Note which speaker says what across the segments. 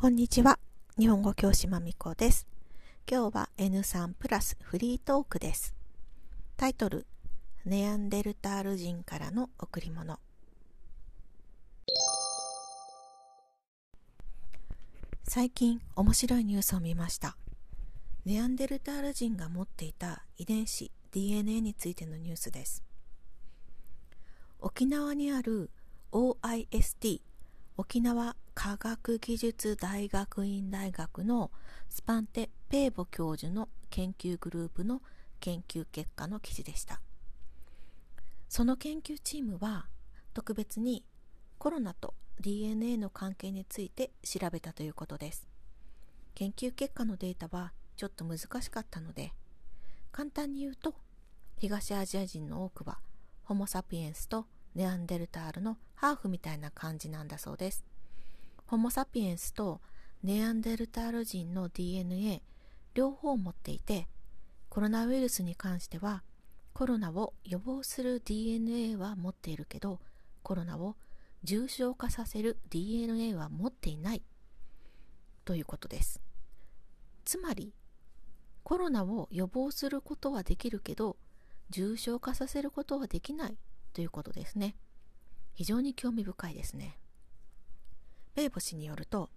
Speaker 1: こんにちは。日本語教師まみこです。今日は N3 プラスフリートークです。タイトル、ネアンデルタール人からの贈り物。最近面白いニュースを見ました。ネアンデルタール人が持っていた遺伝子 DNA についてのニュースです。沖縄にある OIST 沖縄科学技術大学院大学のスパンテ・ペーボ教授の研究グループの研究結果の記事でした。その研究チームは特別にコロナと DNA の関係について調べたということです。研究結果のデータはちょっと難しかったので簡単に言うと東アジア人の多くはホモ・サピエンスとネアンデルタールのハーフみたいな感じなんだそうです。ホモ・サピエンスとネアンデルタール人の DNA 両方持っていてコロナウイルスに関してはコロナを予防する DNA は持っているけどコロナを重症化させる DNA は持っていない。ということです。つまりコロナを予防することはできるけど重症化させることはできない。ということですね。非常に興味深いですね。ベイボ氏によると、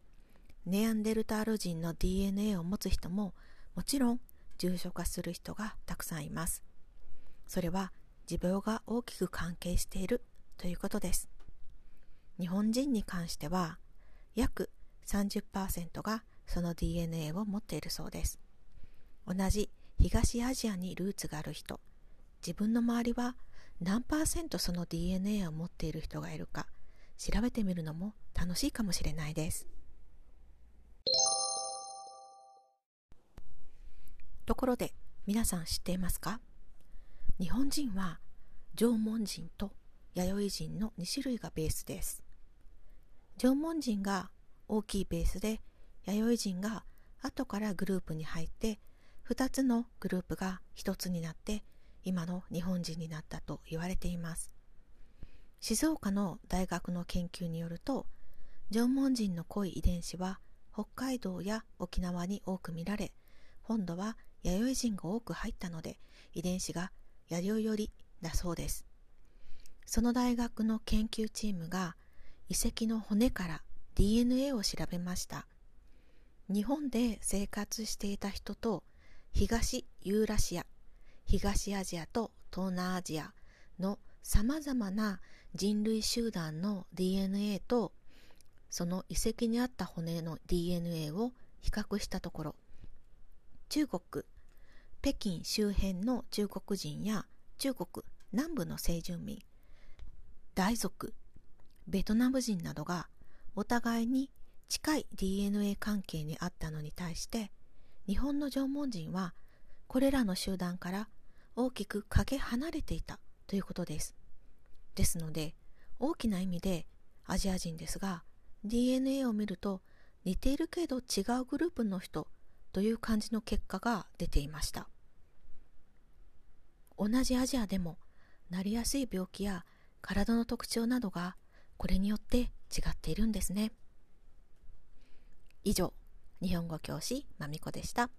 Speaker 1: ネアンデルタール人の DNA を持つ人ももちろん重症化する人がたくさんいます。それは持病が大きく関係しているということです。日本人に関しては約30%がその DNA を持っているそうです。同じ東アジアにルーツがある人、自分の周りは何パーセントその DNA を持っている人がいるか調べてみるのも楽しいかもしれないです。ところで皆さん知っていますか？日本人は縄文人と弥生人の2種類がベースです。縄文人が大きいベースで弥生人が後からグループに入って2つのグループが1つになって今の日本人になったと言われています。静岡の大学の研究によると縄文人の濃い遺伝子は北海道や沖縄に多く見られ本土は弥生人が多く入ったので遺伝子が弥生寄りだそうです。その大学の研究チームが遺跡の骨から DNA を調べました。日本で生活していた人と東ユーラシア東アジアと東南アジアのさまざまな人類集団の DNA とその遺跡にあった骨の DNA を比較したところ中国北京周辺の中国人や中国南部の先住民大族ベトナム人などがお互いに近い DNA 関係にあったのに対して日本の縄文人はこれらの集団から大きくかけ離れていたということです。ですので、大きな意味でアジア人ですが、DNA を見ると似ているけど違うグループの人という感じの結果が出ていました。同じアジアでもなりやすい病気や体の特徴などがこれによって違っているんですね。以上、日本語教師まみこでした。